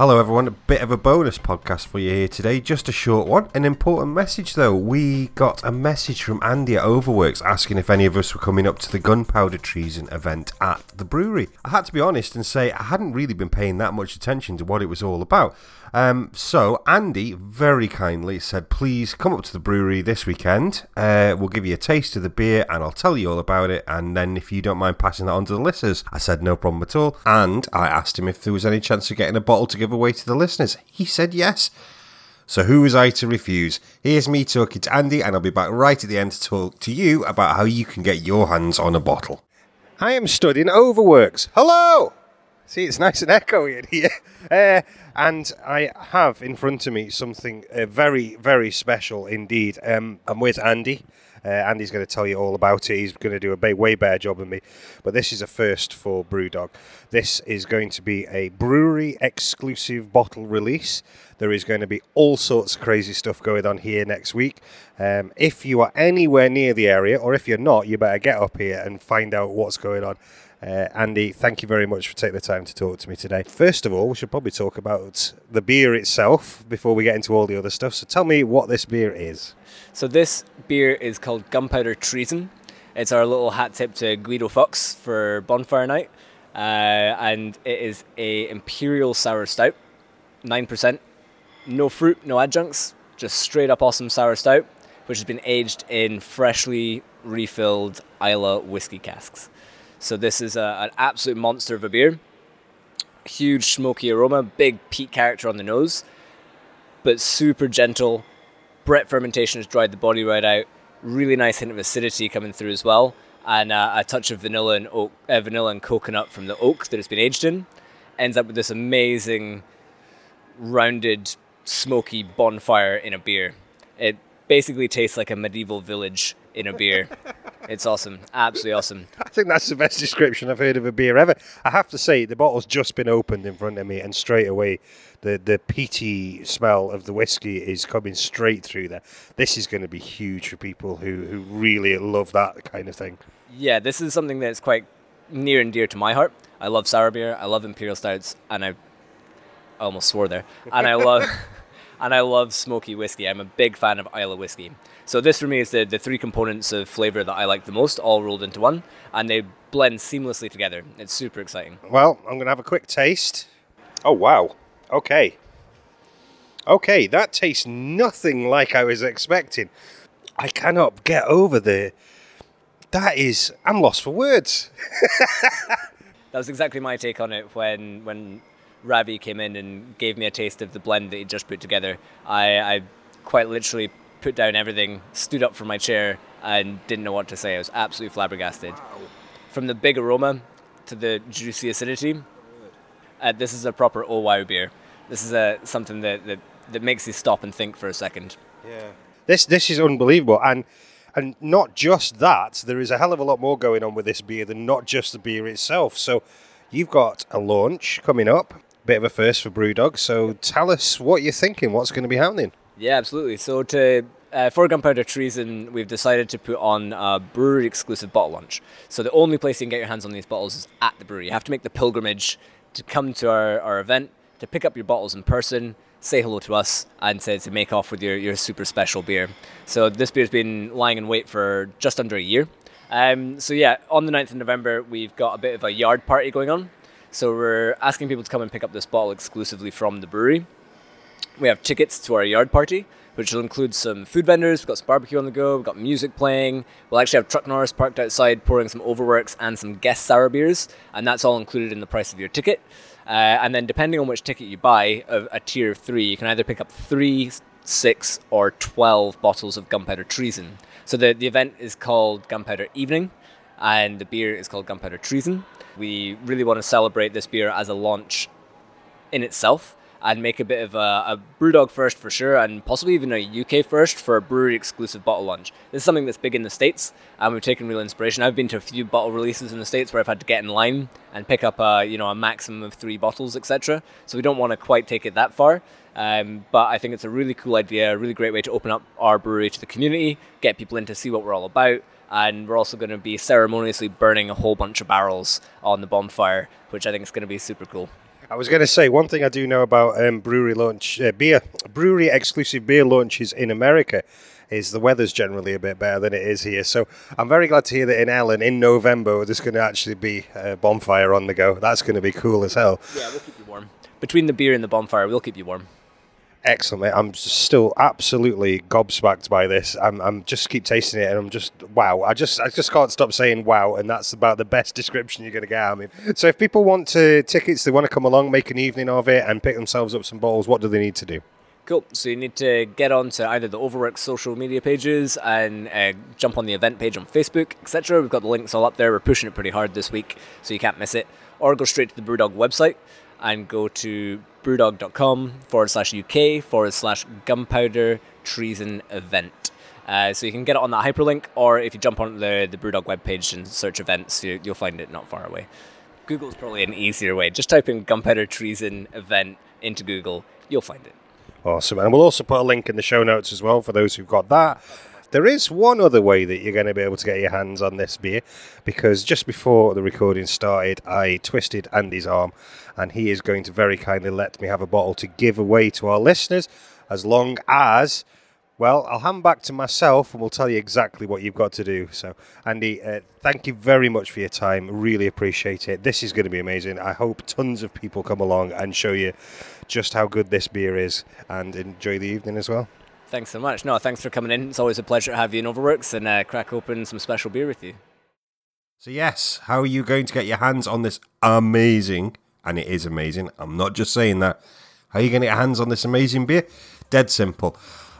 Hello, everyone. A bit of a bonus podcast for you here today. Just a short one. An important message, though. We got a message from Andy at Overworks asking if any of us were coming up to the Gunpowder Treason event at the brewery. I had to be honest and say I hadn't really been paying that much attention to what it was all about. Um, so Andy very kindly said, "Please come up to the brewery this weekend. Uh, we'll give you a taste of the beer, and I'll tell you all about it. And then, if you don't mind passing that on to the listeners, I said no problem at all. And I asked him if there was any chance of getting a bottle to give away to the listeners. He said yes. So who was I to refuse? Here's me talking to Andy, and I'll be back right at the end to talk to you about how you can get your hands on a bottle. I am studying Overworks. Hello. See, it's nice and echoey in here. Uh, and I have in front of me something uh, very, very special indeed. Um, I'm with Andy. Uh, Andy's going to tell you all about it. He's going to do a way better job than me. But this is a first for Brewdog. This is going to be a brewery exclusive bottle release. There is going to be all sorts of crazy stuff going on here next week. Um, if you are anywhere near the area, or if you're not, you better get up here and find out what's going on. Uh, Andy, thank you very much for taking the time to talk to me today. First of all, we should probably talk about the beer itself before we get into all the other stuff. So tell me what this beer is. So this beer is called Gunpowder Treason. It's our little hat tip to Guido Fawkes for Bonfire Night, uh, and it is a imperial sour stout, nine percent, no fruit, no adjuncts, just straight up awesome sour stout, which has been aged in freshly refilled Islay whiskey casks. So this is a, an absolute monster of a beer. Huge smoky aroma, big peat character on the nose, but super gentle. Brett fermentation has dried the body right out. Really nice hint of acidity coming through as well, and uh, a touch of vanilla and oak, uh, vanilla and coconut from the oak that it's been aged in. Ends up with this amazing, rounded, smoky bonfire in a beer. It basically tastes like a medieval village in a beer. It's awesome, absolutely awesome. I think that's the best description I've heard of a beer ever. I have to say, the bottle's just been opened in front of me, and straight away, the the peaty smell of the whiskey is coming straight through there. This is going to be huge for people who who really love that kind of thing. Yeah, this is something that's quite near and dear to my heart. I love sour beer, I love imperial stouts, and I, I almost swore there, and I love. and I love smoky whiskey. I'm a big fan of Islay whiskey. So this for me is the, the three components of flavor that I like the most, all rolled into one, and they blend seamlessly together. It's super exciting. Well, I'm going to have a quick taste. Oh, wow. Okay. Okay, that tastes nothing like I was expecting. I cannot get over the. That is. I'm lost for words. that was exactly my take on it when when Ravi came in and gave me a taste of the blend that he just put together. I, I quite literally put down everything, stood up from my chair, and didn't know what to say. I was absolutely flabbergasted. Wow. From the big aroma to the juicy acidity, uh, this is a proper oh wow beer. This is a something that, that, that makes you stop and think for a second. Yeah. This this is unbelievable, and and not just that. There is a hell of a lot more going on with this beer than not just the beer itself. So, you've got a launch coming up bit of a first for Brewdog. So tell us what you're thinking. What's going to be happening? Yeah, absolutely. So to uh, for Gunpowder Treason, we've decided to put on a brewery exclusive bottle launch. So the only place you can get your hands on these bottles is at the brewery. You have to make the pilgrimage to come to our, our event to pick up your bottles in person, say hello to us, and to, to make off with your, your super special beer. So this beer's been lying in wait for just under a year. Um, so yeah, on the 9th of November, we've got a bit of a yard party going on. So we're asking people to come and pick up this bottle exclusively from the brewery. We have tickets to our yard party, which will include some food vendors. We've got some barbecue on the go. We've got music playing. We'll actually have Truck Norris parked outside pouring some overworks and some guest sour beers, and that's all included in the price of your ticket. Uh, and then, depending on which ticket you buy, a, a tier of three, you can either pick up three, six, or twelve bottles of Gunpowder Treason. So the, the event is called Gunpowder Evening, and the beer is called Gunpowder Treason. We really want to celebrate this beer as a launch in itself and make a bit of a, a Brewdog first for sure, and possibly even a UK first for a brewery exclusive bottle launch. This is something that's big in the States, and we've taken real inspiration. I've been to a few bottle releases in the States where I've had to get in line and pick up a, you know, a maximum of three bottles, etc. So we don't want to quite take it that far. Um, but I think it's a really cool idea, a really great way to open up our brewery to the community, get people in to see what we're all about, and we're also going to be ceremoniously burning a whole bunch of barrels on the bonfire, which I think is going to be super cool. I was going to say one thing I do know about um, brewery launch uh, beer, brewery exclusive beer launches in America is the weather's generally a bit better than it is here. So I'm very glad to hear that in Ellon in November there's going to actually be a bonfire on the go. That's going to be cool as hell. Yeah, we'll keep you warm. Between the beer and the bonfire, we'll keep you warm. Excellent, mate. I'm still absolutely gobsmacked by this. I'm, I'm just keep tasting it, and I'm just wow. I just, I just can't stop saying wow, and that's about the best description you're going to get out of me. So, if people want to tickets, they want to come along, make an evening of it, and pick themselves up some bottles, what do they need to do? Cool. So you need to get onto either the Overworks social media pages and uh, jump on the event page on Facebook, etc. We've got the links all up there. We're pushing it pretty hard this week, so you can't miss it. Or go straight to the Brewdog website and go to brewdog.com forward slash UK forward slash gunpowder treason event. Uh, so you can get it on that hyperlink, or if you jump on the, the Brewdog webpage and search events, you, you'll find it not far away. Google's probably an easier way. Just type in gunpowder treason event into Google, you'll find it. Awesome. And we'll also put a link in the show notes as well for those who've got that. There is one other way that you're going to be able to get your hands on this beer because just before the recording started, I twisted Andy's arm and he is going to very kindly let me have a bottle to give away to our listeners as long as. Well, I'll hand back to myself and we'll tell you exactly what you've got to do. So, Andy, uh, thank you very much for your time. Really appreciate it. This is going to be amazing. I hope tons of people come along and show you just how good this beer is and enjoy the evening as well. Thanks so much. No, thanks for coming in. It's always a pleasure to have you in Overworks and uh, crack open some special beer with you. So, yes, how are you going to get your hands on this amazing, and it is amazing, I'm not just saying that. How are you going to get hands on this amazing beer? Dead simple.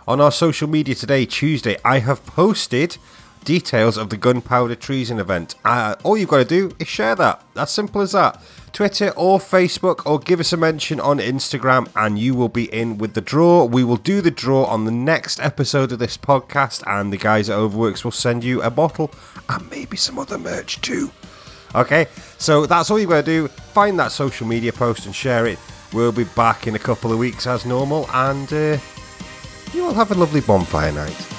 On our social media today, Tuesday, I have posted details of the Gunpowder Treason event. Uh, all you've got to do is share that. As simple as that. Twitter or Facebook, or give us a mention on Instagram, and you will be in with the draw. We will do the draw on the next episode of this podcast, and the guys at Overworks will send you a bottle and maybe some other merch too. Okay, so that's all you've got to do. Find that social media post and share it. We'll be back in a couple of weeks as normal, and uh, you all have a lovely bonfire night.